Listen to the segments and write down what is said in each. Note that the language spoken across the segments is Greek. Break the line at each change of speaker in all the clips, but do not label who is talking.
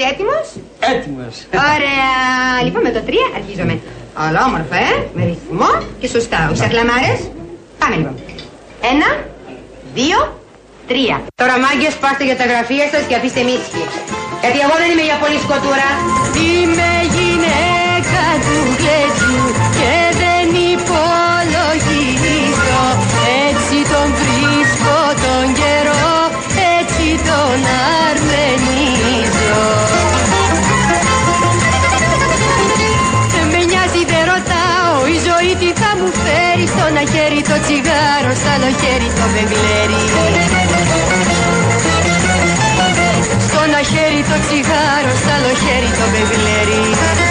Είσαι έτοιμος;
Έτοιμος.
Ωραία. Λοιπόν, με το 3 αρχίζουμε. Αλλά όμορφα, ε. Με ρυθμό και σωστά. Όχι σαχλαμάρες. Πάμε λοιπόν. Ένα, δύο, τρία. Τώρα μάγκες πάστε για τα γραφεία σας και αφήστε μίσκι. Γιατί εγώ δεν είμαι για πολύ σκοτούρα.
Είμαι γυναίκα του γλέτζου και ένα χέρι το τσιγάρο, στο άλλο χέρι το μπεγλέρι Στο ένα χέρι το τσιγάρο, στο άλλο χέρι το μπεγλέρι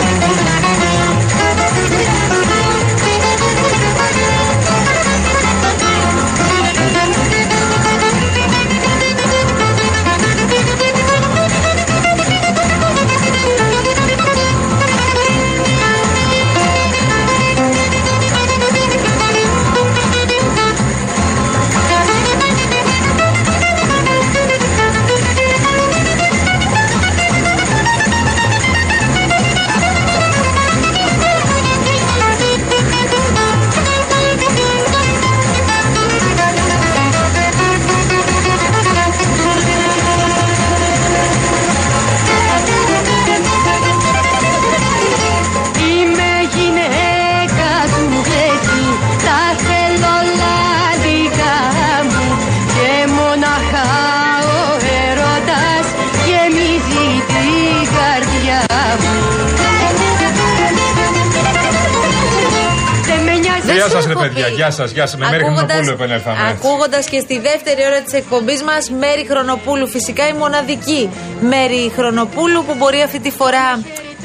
Γεια σας, ρε
έχω
παιδιά,
πει.
γεια σας, γεια σας. Με Μέρη Χρονοπούλου επανέλθαμε. έτσι.
Ακούγοντας και στη δεύτερη ώρα της εκπομπής μας Μέρη Χρονοπούλου. Φυσικά η μοναδική Μέρη Χρονοπούλου που μπορεί αυτή τη φορά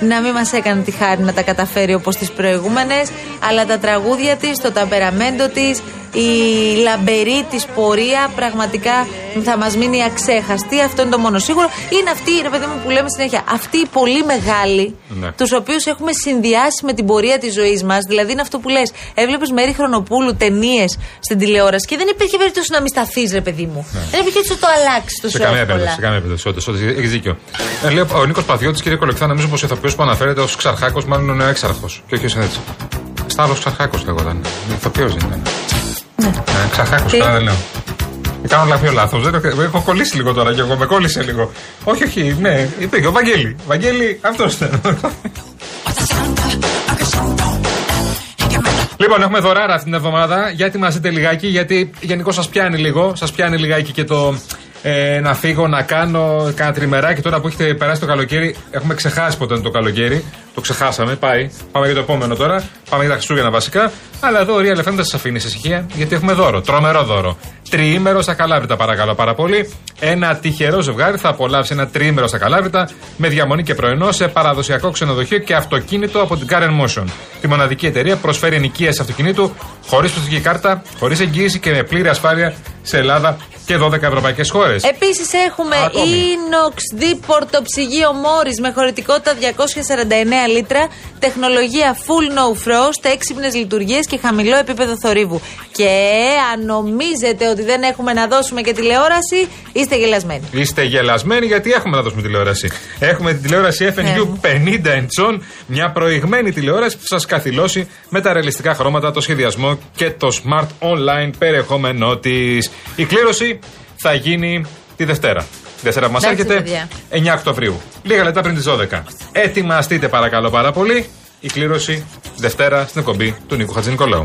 να μην μας έκανε τη χάρη να τα καταφέρει όπως τις προηγούμενες. Αλλά τα τραγούδια της, το ταμπεραμέντο της, η λαμπερή της πορεία πραγματικά θα μας μείνει αξέχαστη. Αυτό είναι το μόνο σίγουρο. Είναι αυτή, ρε παιδί μου, που λέμε συνέχεια, αυτοί οι πολύ μεγάλοι,
Ναι.
τους οποίους έχουμε συνδυάσει με την πορεία της ζωής μας. Δηλαδή είναι αυτό που λες. Έβλεπες Μέρη Χρονοπούλου ταινίες στην τηλεόραση και δεν υπήρχε περίπτωση να μην σταθείς, ρε παιδί μου. Δεν υπήρχε έτσι να το αλλάξεις τόσο
Ναι. Σε καμία
εύκολα.
περίπτωση, σε καμία περίπτωση. Όντως, όντως, Έχεις δίκιο. Ε, λέει ο Νίκος Παθιώτη, κύριε Κολεκτά, νομίζω πως ο ηθοποιός που αναφέρεται ως Ξαρχάκος μάλλον είναι ο έξαρχος. Και όχι ως έτσι. Σταύρο Ξαρχάκος λέγονταν. Ηθοποιός δεν ήταν. Ναι. Ε, Ξαρχάκο,
Τι;
καλά δεν λέω. Ε, Κάνω λαθό λάθος. Δεν έχω, έχω κολλήσει λίγο τώρα και εγώ με κόλλησε λίγο. Όχι, όχι, ναι, υπήρχε ο Βαγγέλη. Βαγγέλη, αυτός ήταν. Λοιπόν, έχουμε δωράρα αυτή την εβδομάδα. Γιατί μα δείτε λιγάκι, γιατί γενικώ σας πιάνει λίγο. Σας πιάνει λιγάκι και το ε, να φύγω, να κάνω κάνα τριμεράκι. Τώρα που έχετε περάσει το καλοκαίρι, έχουμε ξεχάσει ποτέ είναι το καλοκαίρι. Το ξεχάσαμε, πάει. Πάμε για το επόμενο τώρα. Πάμε για τα Χριστούγεννα βασικά. Αλλά εδώ ο Real FM δεν σας αφήνει σε ησυχία, γιατί έχουμε δώρο. Τρομερό δώρο. Τριήμερο στα Καλάβρητα, παρακαλώ πάρα πολύ. Ένα τυχερό ζευγάρι θα απολαύσει ένα τριήμερο στα Καλάβρητα με διαμονή και πρωινό σε παραδοσιακό ξενοδοχείο και αυτοκίνητο από την Karen Motion. Τη μοναδική εταιρεία προσφέρει ενοικίαση αυτοκινήτου χωρίς προσωπική κάρτα, χωρίς εγγύηση και με πλήρη ασφάλεια σε Ελλάδα και 12 ευρωπαϊκές χώρες.
Επίσης έχουμε
Ακόμη.
inox δίπορτο ψυγείο Μόρις με χωρητικότητα 249 λίτρα, τεχνολογία full no frost, έξυπνες λειτουργίες και χαμηλό επίπεδο θορύβου. Και αν νομίζετε ότι δεν έχουμε να δώσουμε και τηλεόραση, είστε γελασμένοι.
Είστε γελασμένοι γιατί έχουμε να δώσουμε τηλεόραση. Έχουμε την τηλεόραση
Ναι.
FNU 50 inch, μια προηγμένη τηλεόραση που σας καθυλώσει με τα ρεαλιστικά χρώματα, το σχεδιασμό και το smart online περιεχόμενό της. Η κλήρωση θα γίνει τη Δευτέρα. Τη Δευτέρα που μας
Εντάξει,
έρχεται
παιδιά.
9 Οκτωβρίου. Λίγα λεπτά πριν τις 12. Ετοιμαστείτε παρακαλώ πάρα πολύ. Η κλήρωση Δευτέρα στην εκπομπή του Νίκου Χατζηνικολάου.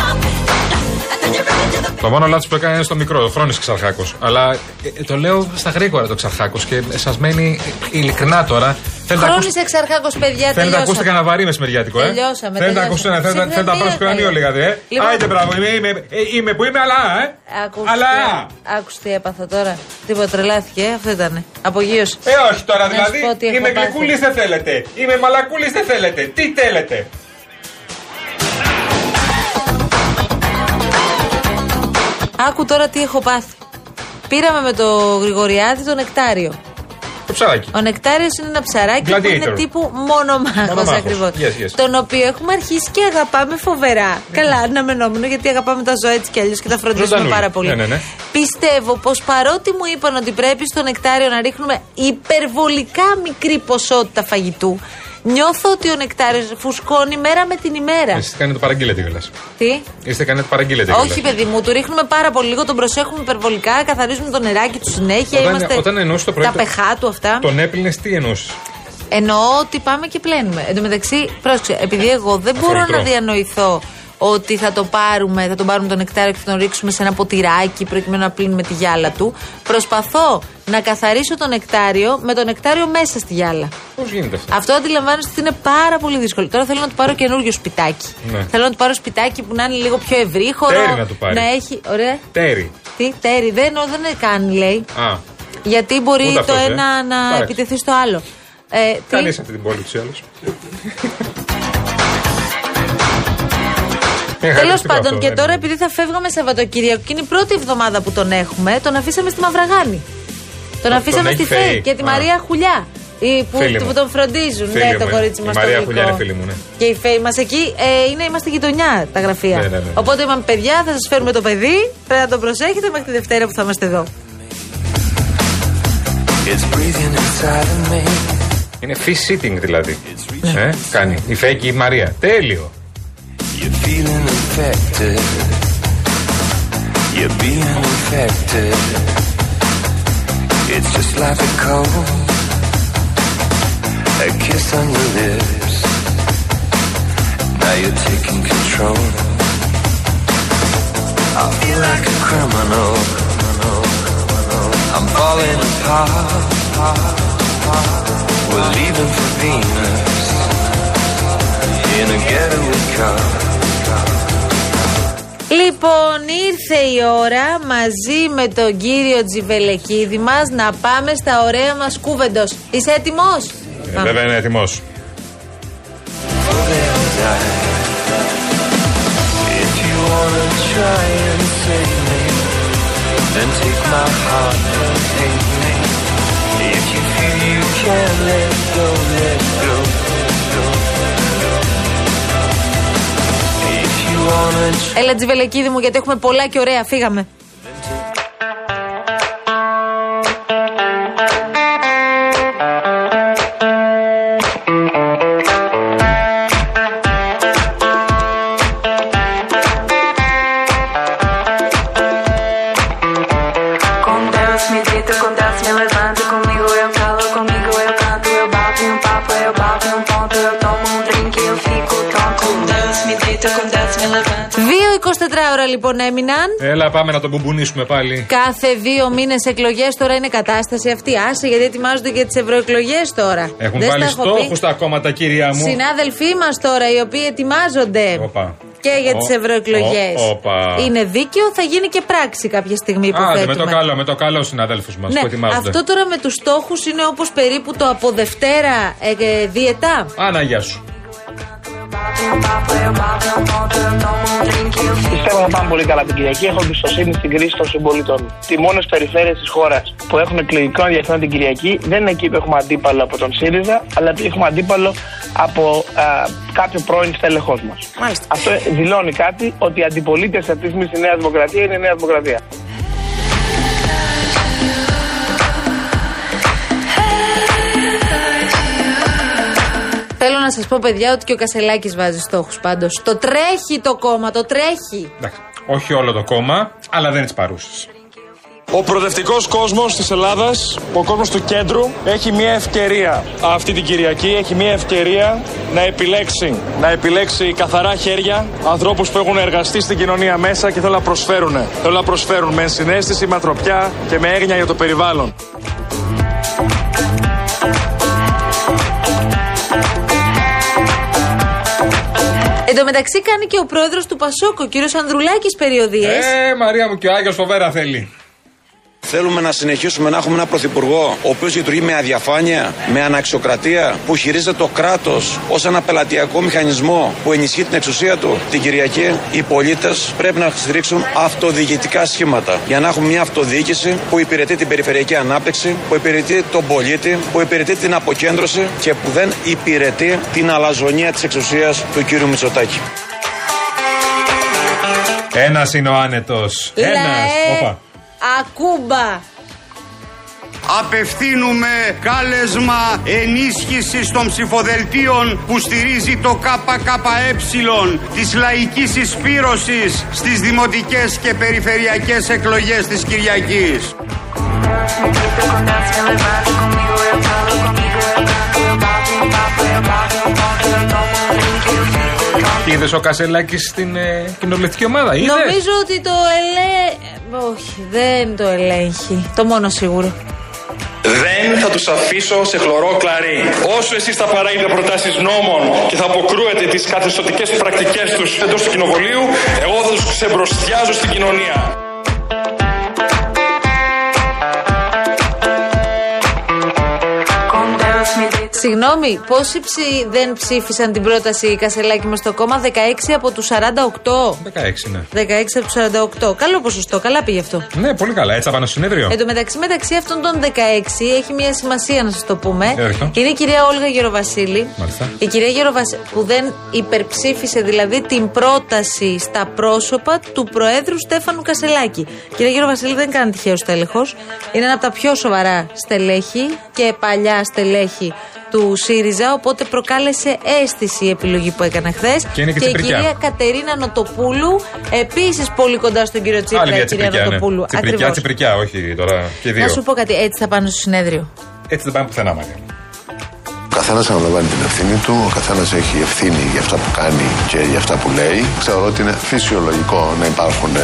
Το μόνο λάθος που έκανε είναι στο μικρό, ο Φρόνη Ξαρχάκος. Αλλά ε, το λέω στα γρήγορα το Ξαρχάκος και σας μένει ειλικρινά τώρα. Θέλετε να
Χρόνισε εξαρχάκο, παιδιά.
Θέλετε να ακούσετε
τελειώσαμε.
κανένα βαρύ μεσημεριάτικο, ε.
Τελειώσαμε,
Θέλετε να
τελειώσαμε.
ακούσετε ένα, θέλετε, θέλετε να πάρω
Ψυχραιμία
σκρανίο
θα
λίγατε, ε.
Λοιπόν.
Άιτε, μπράβο, είμαι, είμαι, ε, είμαι που είμαι, αλλά, ε.
Άκουσες
Αλλά.
τι- Άκουσες τι έπαθα τώρα. Τίποτα τρελάθηκε, ε, αυτό ήταν. Απογείωση.
Ε, όχι τώρα,
Να σου
δηλαδή.
πω τι έχω
Είμαι
πάθει.
γλυκούλης δεν θέλετε. Είμαι μαλακούλης δεν θέλετε. Τι θέλετε.
Άκου τώρα τι έχω πάθει. Πήραμε με το Γρηγοριάδη το νεκτάριο.
Το ψαράκι.
Ο νεκτάριος είναι ένα ψαράκι που είναι
Gladiator.
τύπου μονομάχος
Μονομάχος.
ακριβώς.
Yes, yes.
Τον οποίο έχουμε αρχίσει και αγαπάμε φοβερά. Καλά, αναμενόμενο γιατί αγαπάμε τα ζώα έτσι κι αλλιώς και τα φροντίζουμε
Ζωντανούλη.
πάρα πολύ.
Ναι, ναι, ναι.
Πιστεύω πως παρότι μου είπαν ότι πρέπει στο νεκτάριο να ρίχνουμε υπερβολικά μικρή ποσότητα φαγητού, νιώθω ότι ο νεκτάριο φουσκώνει μέρα με την ημέρα.
Είστε κάνετε παραγγείλετε κιόλας.
Τι;
Είστε κάνετε παραγγείλετε κιόλας.
Όχι, παιδί μου, του ρίχνουμε πάρα πολύ λίγο, τον προσέχουμε υπερβολικά, καθαρίζουμε το νεράκι του συνέχεια.
Όταν-
είμαστε
όταν εννοούσε το πρωί
Τα
το-
πεχά του αυτά.
Τον έπλυνες τι εννοούσε.
Εννοώ ότι πάμε και πλένουμε. Εν τω μεταξύ, πρόσεξε, επειδή εγώ δεν
Αυτό
μπορώ
μικρό.
να διανοηθώ ότι θα το πάρουμε, θα τον πάρουμε τον νεκτάριο και θα τον ρίξουμε σε ένα ποτηράκι προκειμένου να πλύνουμε τη γυάλα του. Προσπαθώ να καθαρίσω το νεκτάριο με το νεκτάριο μέσα στη γυάλα.
Πώς γίνεται αυτό;
Αυτό αντιλαμβάνεστε ότι είναι πάρα πολύ δύσκολο. Τώρα θέλω να του πάρω καινούριο σπιτάκι.
Ναι.
Θέλω να του πάρω σπιτάκι που να είναι λίγο πιο ευρύχωρο.
Τέρι να του πάρεις.
Να έχει. Ωραία.
Τέρι.
Τι, τέρι. Δεν, ο, δεν κάνει, λέει.
Α,
Γιατί μπορεί
Ούτε
το
αυτός, ε;
ένα να
Εντάξει.
επιτεθεί στο άλλο. Ε, τι-
κανείς αυτή την πόλη τους ή
Τέλος πάντων, και τώρα επειδή θα φεύγαμε Σαββατοκύριακο και είναι η πρώτη εβδομάδα που τον έχουμε, τον αφήσαμε στη Μαυραγάνη. Τον
Τον
αφήσαμε
έχει
στη
φέρει.
ΦΕΗ και τη
Α.
Μαρία Χουλιά. Η που,
Φίλη
που
μου.
τον φροντίζουν.
Φίλη
ναι,
μου,
το
ε.
κορίτσι
Η
μας.
Μαρία Χουλιά είναι φίλη μου, ναι.
Και η ΦΕΗ μας εκεί ε, είναι, είμαστε γειτονιά τα γραφεία.
Ναι, ναι, ναι.
Οπότε είπαμε, παιδιά, θα σας φέρουμε το παιδί. Πρέπει να το προσέχετε μέχρι τη Δευτέρα που θα είμαστε εδώ.
It's breathing inside of me.
Είναι fish sitting δηλαδή. Ε, κάνει. Η Φέκη η Μαρία. Τέλειο.
You're infected. You're being infected. It's just like a cold. A kiss on your lips. Now you're taking control. I feel like a criminal. I'm falling apart. We're leaving for Venus in a getaway car.
Λοιπόν, ήρθε η ώρα μαζί με τον κύριο Τζιβελεκίδη μας να πάμε στα ωραία μας κούβεντος. Είσαι έτοιμος;
Ε, βέβαια είναι έτοιμος.
If you wanna try and save me, then take my heart and hate me. If you feel you can't let go, let go, go,
Έλα Τζιβελεκίδη μου γιατί έχουμε πολλά και ωραία. Φύγαμε. Λοιπόν έμειναν.
Έλα, πάμε να τον μπουμπουνίσουμε πάλι.
Κάθε δύο μήνες εκλογές τώρα είναι κατάσταση αυτή. Άσε γιατί ετοιμάζονται και τις ευρωεκλογές τώρα.
Έχουν
Δεν
βάλει
στα έχω πει.
στόχου τα κόμματα, κυρία μου.
Συνάδελφοί μας τώρα οι οποίοι ετοιμάζονται
Όπα.
και για
Ω,
τι ευρωεκλογές.
ω, όπα.
Είναι δίκαιο, θα γίνει και πράξη κάποια στιγμή που
Άντε,
θέτουμε.
με το καλό, με το καλό συναδέλφους μας
Ναι,
που ετοιμάζονται.
αυτό τώρα με τους στόχους είναι όπως περίπου το από Δευτέρα ε, ε, διετά.
Άνα, γεια σου.
Πιστεύω θα πάμε πολύ καλά την Κυριακή. Έχω εμπιστοσύνη στην κρίση των συμπολιτών. Οι μόνες περιφέρειες της χώρας που έχουν εκλογικό ενδιαφέρον την Κυριακή δεν είναι εκεί που έχουμε αντίπαλο από τον ΣΥΡΙΖΑ, αλλά που έχουμε αντίπαλο από α, κάποιο πρώην στέλεχός μας.
Μάλιστα.
Αυτό δηλώνει κάτι ότι η αντιπολίτευση αυτής της στιγμή στη Νέας Δημοκρατίας είναι η Νέα Δημοκρατία.
Να σας πω, παιδιά, ότι και ο Κασελάκης βάζει στόχους πάντως. Το τρέχει το κόμμα, το τρέχει.
Εντάξει. Όχι όλο το κόμμα, αλλά δεν είναι τη παρούση.
Ο προοδευτικός κόσμος της Ελλάδας, ο κόσμος του κέντρου, έχει μια ευκαιρία αυτή την Κυριακή. Έχει μια ευκαιρία να επιλέξει, να επιλέξει καθαρά χέρια ανθρώπους που έχουν εργαστεί στην κοινωνία μέσα και θέλουν να προσφέρουν. Θέλουν να προσφέρουν με συνέστηση, με ανθρωπιά και με έγνοια για το περιβάλλον.
Εν τω μεταξύ κάνει και ο πρόεδρος του Πασόκ, ο κύριος Ανδρουλάκης, περιοδίες.
Ε, Μαρία μου και ο Άγιος φοβέρα θέλει.
Θέλουμε να συνεχίσουμε να έχουμε ένα πρωθυπουργό ο οποίος λειτουργεί με αδιαφάνεια, με αναξιοκρατία, που χειρίζεται το κράτος ως ένα πελατειακό μηχανισμό που ενισχύει την εξουσία του. Την Κυριακή οι πολίτες πρέπει να στηρίξουν αυτοδιοικητικά σχήματα για να έχουμε μια αυτοδιοίκηση που υπηρετεί την περιφερειακή ανάπτυξη, που υπηρετεί τον πολίτη, που υπηρετεί την αποκέντρωση και που δεν υπηρετεί την αλαζονία της εξουσίας του κ. Μητσοτάκη.
Ένας είναι ο άνετος. Ένας.
Λαέ, Ακούμπα.
Απευθύνουμε κάλεσμα ενίσχυσης των ψηφοδελτίων που στηρίζει το ΚΚΕ της λαϊκής εισπύρωσης στις δημοτικές και περιφερειακές εκλογές της Κυριακής.
Είδες ο Κασελάκης στην ε, κοινοβουλευτική ομάδα, είδες;
Νομίζω ότι το ελέ... Όχι, δεν το ελέγχει. Το μόνο σίγουρο.
Δεν θα τους αφήσω σε χλωρό κλαρί. Όσο εσείς θα παράγετε προτάσεις νόμων και θα αποκρούετε τις καθεστωτικές πρακτικές τους εντός του κοινοβουλίου, εγώ θα τους ξεμπροστιάζω στην κοινωνία.
Συγγνώμη, πόσοι ψη... δεν ψήφισαν την πρόταση Κασελάκη με στο κόμμα, 16 από τους 48.
16, ναι.
16 από τους 48. Καλό ποσοστό, καλά πήγε αυτό.
Ναι, πολύ καλά. Έτσι θα πάνω στο συνέδριο.
Εν τω μεταξύ, μεταξύ αυτών των 16 έχει μια σημασία να σας το πούμε.
Για ρίχτω.
Είναι η κυρία Όλγα Γεροβασίλη.
Μάλιστα.
Η κυρία Γεροβασίλη που δεν υπερψήφισε δηλαδή την πρόταση στα πρόσωπα του Προέδρου Στέφανου Κασελάκη. Η κυρία Γεροβασίλη δεν κάνει τυχαίο στέλεχος. Είναι ένα από τα πιο σοβαρά στελέχη και παλιά στελέχη του ΣΥΡΙΖΑ, οπότε προκάλεσε αίσθηση η επιλογή που έκανε χθες.
Και είναι και
η
Τσιπρικιά.
κυρία Κατερίνα Νοτοπούλου, επίσης πολύ κοντά στον κύριο Τσίπρα,
Άλλη
η
μια
κυρία
τσιπρικιά. Ναι.
Νοτοπούλου.
Τσιπρικιά,
Ακριβώς.
τσιπρικιά, όχι τώρα και δύο.
Να σου πω κάτι, έτσι θα πάνε στο συνέδριο.
Έτσι δεν πάμε πουθενά, Μαρία.
Ο καθένας αναλαμβάνει την ευθύνη του, ο καθένας έχει ευθύνη για αυτά που κάνει και για αυτά που λέει. Θεωρώ ότι είναι φυσιολογικό να υπάρχουν ε,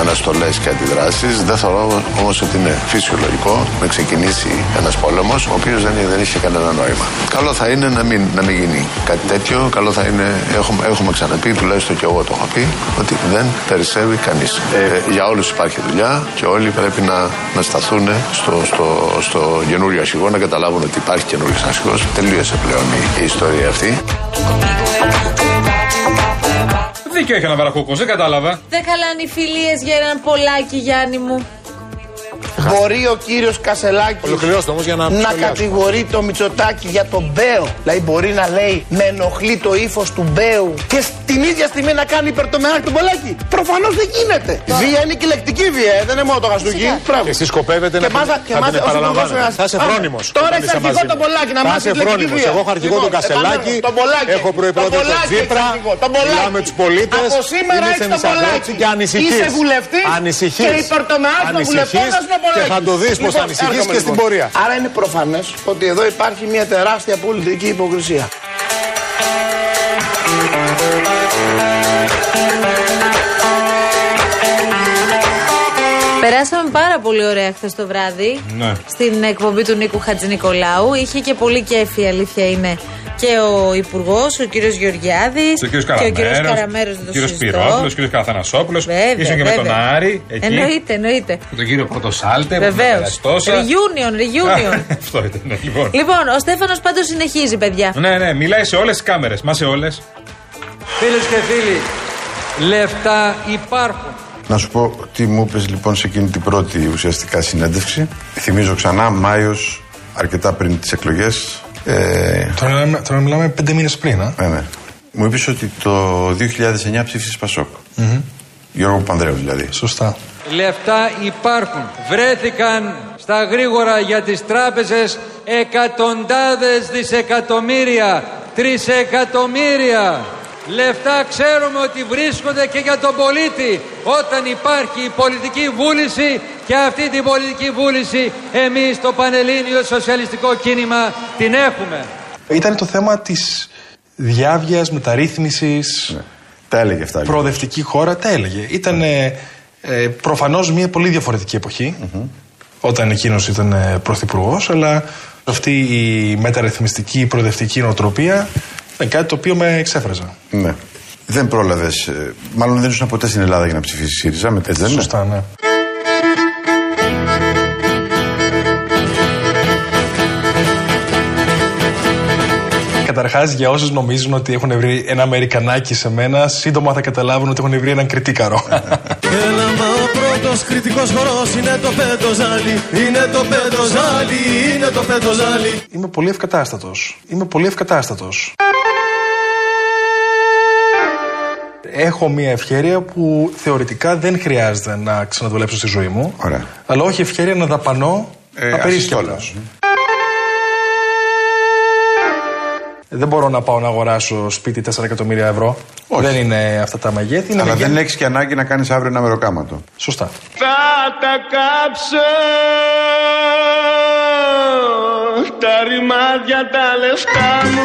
αναστολές και αντιδράσεις. Δεν θεωρώ όμως ότι είναι φυσιολογικό να ξεκινήσει ένας πόλεμος, ο οποίος δεν, δεν είχε κανένα νόημα. Καλό θα είναι να μην, να μην γίνει κάτι τέτοιο. Καλό θα είναι, έχουμε, έχουμε ξαναπεί, τουλάχιστον και εγώ το έχω πει, ότι δεν περισσεύει κανείς. Ε, για όλους υπάρχει δουλειά και όλοι πρέπει να, να σταθούν στο, στο, στο καινούριο αρχηγό, να καταλάβουν ότι υπάρχει καινούριος αρχηγό. Τελείωσε πλέον η, η ιστορία αυτή.
Δίκιο έχει ένα βαρακούκο, δεν κατάλαβα.
Δεν χαλάνε οι φιλίες για έναν πολλάκι, Γιάννη μου.
Μπορεί ο κύριος Κασελάκης
Ολοκληρώστε όμως για να.
να
σχολιάσω.
κατηγορεί το Μητσοτάκη για τον Μπέο. Δηλαδή μπορεί να λέει με ενοχλεί το ύφος του Μπέου και στην ίδια στιγμή να κάνει υπερτομεάκι τον Πολάκη. Προφανώς δεν γίνεται. Βία είναι και λεκτική βία, ε, δεν είναι μόνο το γαστούκι. Μπράβο.
Εσεί σκοπεύετε
Και
να
μάζα-
την-
και
θα
μάζα-
την
ως
επαναλαμβάνετε.
υπουργός
Θα είσαι
Πάμε.
φρόνιμος.
Τώρα έχει αρχηγό τον Πολάκη να
Θα
μάθει
είσαι
τη λεκτική
φρόνιμος.
βία.
Εγώ έχω αρχηγό τον
Λοιπόν,
Κασελάκη.
επανέρχομαι. Τον Πολάκη.
Έχω προϋπρόεδρο τον
Πολάκη έχεις
Τσίπρα.
αρχηγό. Τον Πολάκη.
Μιλάμε τους πολίτες.
Από σήμερα έχεις τον Πολάκη.
και ανησυχείς.
Είσαι βουλευτής
Ανησυχείς.
και υπερτομεάς των βουλευτών θα είναι Πολάκη.
Και θα το δεις πώς
Λοιπόν,
θα ανησυχείς
έρχομαι
και στην
λοιπόν.
πορεία.
Άρα είναι προφανές ότι εδώ υπάρχει μια τεράστια πολιτική υποκρισία.
Περάσαμε πάρα πολύ ωραία χθες το βράδυ
Ναι.
στην εκπομπή του Νίκου Χατζηνικολάου. Είχε και πολύ κέφι, η αλήθεια είναι. Και ο Υπουργός, ο κύριος Γεωργιάδης.
Ο κύριος
Και ο κύριος
Καραμέρος,
Καραμέρος, δεν
ο
το
κύριος
συζητώ.
Πυρόπουλο, ο κύριος Καθανασόπουλο.
Βέβαια,
Ήσουν και με τον
βέβαια.
Άρη εκεί.
Εννοείται, εννοείται.
Με τον κύριο Πρωτοσάλτε.
Βεβαίως.
Τόσα.
Reunion, reunion.
Αυτό ήταν, ναι, λοιπόν.
λοιπόν, ο Στέφανος πάντως συνεχίζει, παιδιά.
Ναι, ναι, μιλάει σε όλες τις κάμερες. Μα σε όλες.
Φίλες και φίλοι, λεφτά υπάρχουν.
Να σου πω τι μου είπες λοιπόν σε εκείνη την πρώτη ουσιαστικά συνέντευξη. Θυμίζω ξανά, Μάιος, αρκετά πριν τις εκλογές. Ε,
Τώρα μιλάμε, τώρα μιλάμε πέντε μήνες πριν, α;
ναι, ναι. Μου είπες ότι το 2009 ψήφισε Πασόκ. Γιώργο Πανδρέου δηλαδή.
Σωστά.
Λεφτά υπάρχουν. Βρέθηκαν στα γρήγορα για τις τράπεζες εκατοντάδες δισεκατομμύρια, τρισεκατομμύρια. Λεφτά ξέρουμε ότι βρίσκονται και για τον πολίτη. Όταν υπάρχει η πολιτική βούληση Και αυτή την πολιτική βούληση εμείς το Πανελλήνιο Σοσιαλιστικό Κίνημα την έχουμε.
Ήταν το θέμα της διάβγειας, μεταρρύθμισης,
Τα έλεγε αυτά. λοιπόν.
προοδευτική χώρα, τα έλεγε. Ήταν ε, ε, προφανώς μια πολύ διαφορετική εποχή, όταν εκείνος ήταν ε, πρωθυπουργός, αλλά αυτή η μεταρρυθμιστική, προοδευτική νοοτροπία ήταν κάτι το οποίο με εξέφραζε.
Ναι. Δεν πρόλαβες. Μάλλον δεν ήσουν ποτέ στην Ελλάδα για να ψηφίσεις ΣΥΡΙΖΑ, με έτσι δεν είναι.
Σωστά, ναι. Καταρχάς, για όσους νομίζουν ότι έχουν βρει ένα Αμερικανάκι σε μένα, σύντομα θα καταλάβουν ότι έχουν βρει έναν κριτήκαρο.
Έλα μα ο πρώτος κριτικός χορός είναι το πεντοζάλι Είναι το πεντοζάλι, είναι το πεντοζάλι
Είμαι πολύ ευκατάστατος. Είμαι πολύ ευκατάστατος. Έχω μια ευκαιρία που θεωρητικά δεν χρειάζεται να ξαναδουλέψω στη ζωή μου.
Ωραία.
Αλλά όχι ευκαιρία να δαπανώ
Ε,
απερίσκεπτα.
ασυστόλας.
Δεν μπορώ να πάω να αγοράσω σπίτι 4 εκατομμύρια ευρώ. Δεν είναι αυτά τα μεγέθη. Είναι
Αλλά
μεγέθη-
δεν έχεις και ανάγκη να κάνεις αύριο ένα μεροκάματο.
Σωστά.
Θα τα κάψω Τα ρημάδια τα λεφτά μου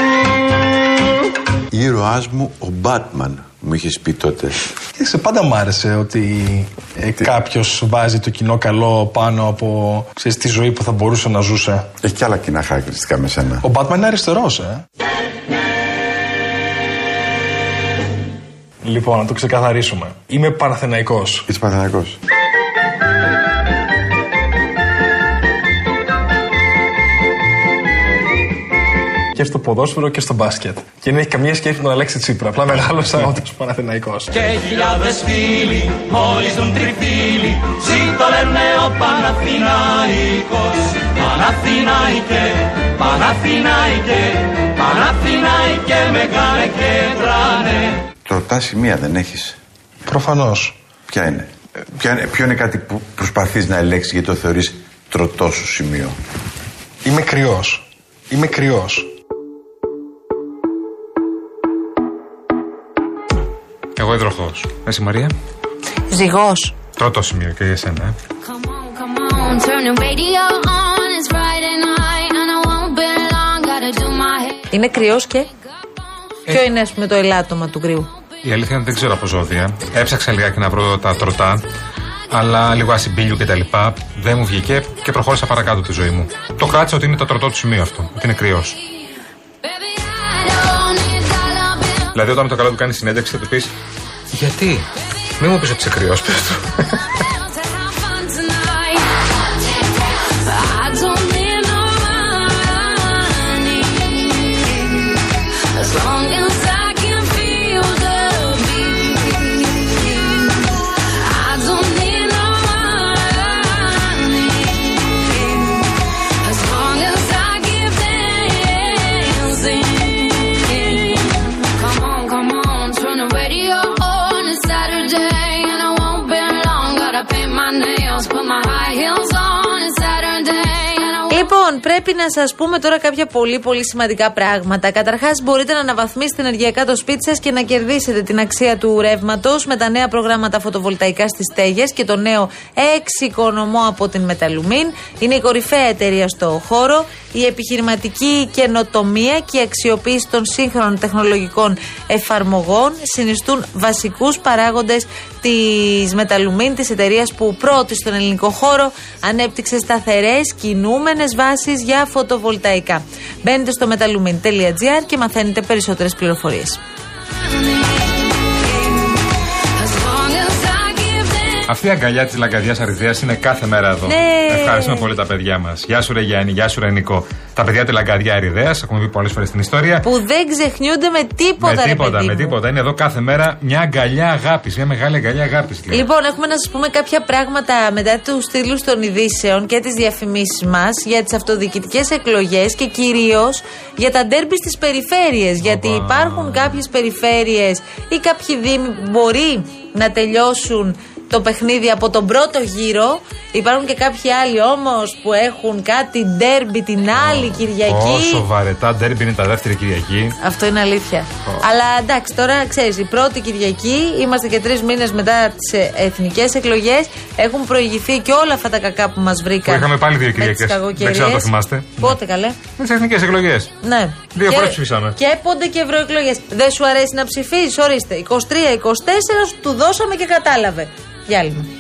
Ήρωάς μου ο Μπάτμαν, μου είχες πει τότε.
Και σε πάντα μ' άρεσε ότι ε, κάποιος βάζει το κοινό καλό πάνω από ξέρεις, τη ζωή που θα μπορούσε να ζούσε.
Έχει και άλλα κοινά χαρακτηριστικά με σένα.
Ο Batman είναι αριστερός, ε. Λοιπόν, να το ξεκαθαρίσουμε. Είμαι Παναθηναϊκός.
Είσαι Παναθηναϊκός.
Και στο ποδόσφαιρο και στο μπάσκετ. Και δεν έχει καμία σχέση με τον Αλέξη Τσίπρα. Απλά μεγάλωσα όντω Παναθηναϊκός.
Και χιλιάδες φίλοι μόλις τον τριφύλι Ζήτω λένε ο Παναθηναϊκός Παναθηναϊκέ, Παναθηναϊκέ Παναθηναϊκέ μεγάλε και τράνε
Τροτά σημεία δεν έχεις;
Προφανώς.
Ποια είναι; Ε, Ποια είναι. Ποιο είναι κάτι που προσπαθείς να ελέγξεις γιατί το θεωρείς τροτό σου σημείο;
Είμαι κρυός. Είμαι κρυός.
Εγώ υδροχός. Εσύ Μαρία.
Ζυγός.
Πρώτο σημείο και για εσένα. ε.
on, turn the radio on. It's Friday night and I won't be long. Gotta do my hair.
Είναι κρυός και; Ποιο είναι, ας πούμε, το ελάττωμα του κρύου;
Η αλήθεια είναι ότι δεν ξέρω από ζώδια. Έψαξα λιγάκι να βρω τα τροτά. Αλλά λίγο ασυμπίλιου και τα λοιπά. Δεν μου βγήκε και προχώρησα παρακάτω τη ζωή μου. Το κράτησα ότι είναι το τροτό του σημείο αυτό. Ότι είναι κρυός. Δηλαδή, όταν με το καλό του κάνει συνέντευξη, θα του πεις Γιατί; Μην μου πεις ότι είσαι κρυός, πε του.
Λοιπόν, πρέπει να σας πούμε τώρα κάποια πολύ πολύ σημαντικά πράγματα. Καταρχάς, μπορείτε να αναβαθμίσετε ενεργειακά το σπίτι σας και να κερδίσετε την αξία του ρεύματος με τα νέα προγράμματα φωτοβολταϊκά στις στέγες και το νέο εξοικονομώ από την Μεταλουμίν. Είναι η κορυφαία εταιρεία στο χώρο. Η επιχειρηματική καινοτομία και η αξιοποίηση των σύγχρονων τεχνολογικών εφαρμογών συνιστούν βασικούς παράγοντες της Μεταλουμίν, της εταιρείας που πρώτη στον ελληνικό χώρο ανέπτυξε σταθερές κινούμενες βάσεις για φωτοβολταϊκά. Μπαίνετε στο metalumin.gr και μαθαίνετε περισσότερες πληροφορίες.
Αυτή η αγκαλιά της λαγκαδιάς Αριδέα είναι κάθε μέρα εδώ.
Ναι.
Ευχαριστούμε πολύ τα παιδιά μας. Γεια σου, Ρε Γιάννη, γεια σου, Ρε Νικό. Τα παιδιά τη λαγκαδιά Αριδέα, έχουμε πει πολλές φορές στην ιστορία.
Που δεν ξεχνιούνται με τίποτα,
με
ρε
τίποτα,
παιδί
με
μου.
τίποτα. Είναι εδώ κάθε μέρα μια αγκαλιά αγάπης, μια μεγάλη αγκαλιά αγάπης.
Λοιπόν, έχουμε να σας πούμε κάποια πράγματα μετά τους τίτλου των ειδήσεων και τις διαφημίσεις μας για τις αυτοδιοικητικές εκλογές και κυρίως για τα ντέρμπι στις περιφέρειες Γιατί υπάρχουν κάποιες περιφέρειες ή κάποιοι δήμοι που μπορεί να τελειώσουν το παιχνίδι από τον πρώτο γύρο. Υπάρχουν και κάποιοι άλλοι όμως που έχουν κάτι ντέρμπι την άλλη Κυριακή.
Όσο βαρετά ντέρμπι είναι τα δεύτερη Κυριακή.
Αυτό είναι αλήθεια. Αλλά εντάξει, τώρα ξέρεις, η πρώτη Κυριακή, είμαστε και τρεις μήνες μετά τις εθνικές εκλογές. Έχουν προηγηθεί και όλα αυτά τα κακά που μας
Που
βρήκαν.
είχαμε πάλι δύο
με τις
Κυριακές. Δεν
κακοκαιρίες.
ξέρω αν το θυμάστε.
Πότε καλέ.
Με τις εθνικές εκλογές.
Ναι.
Δύο
Και-
φορές ψηφίσαμε.
Και πόντε και ευρωεκλογές. Δεν σου αρέσει να ψηφίσεις, ορίστε. 23-24 του δώσαμε και κατάλαβε. y alma.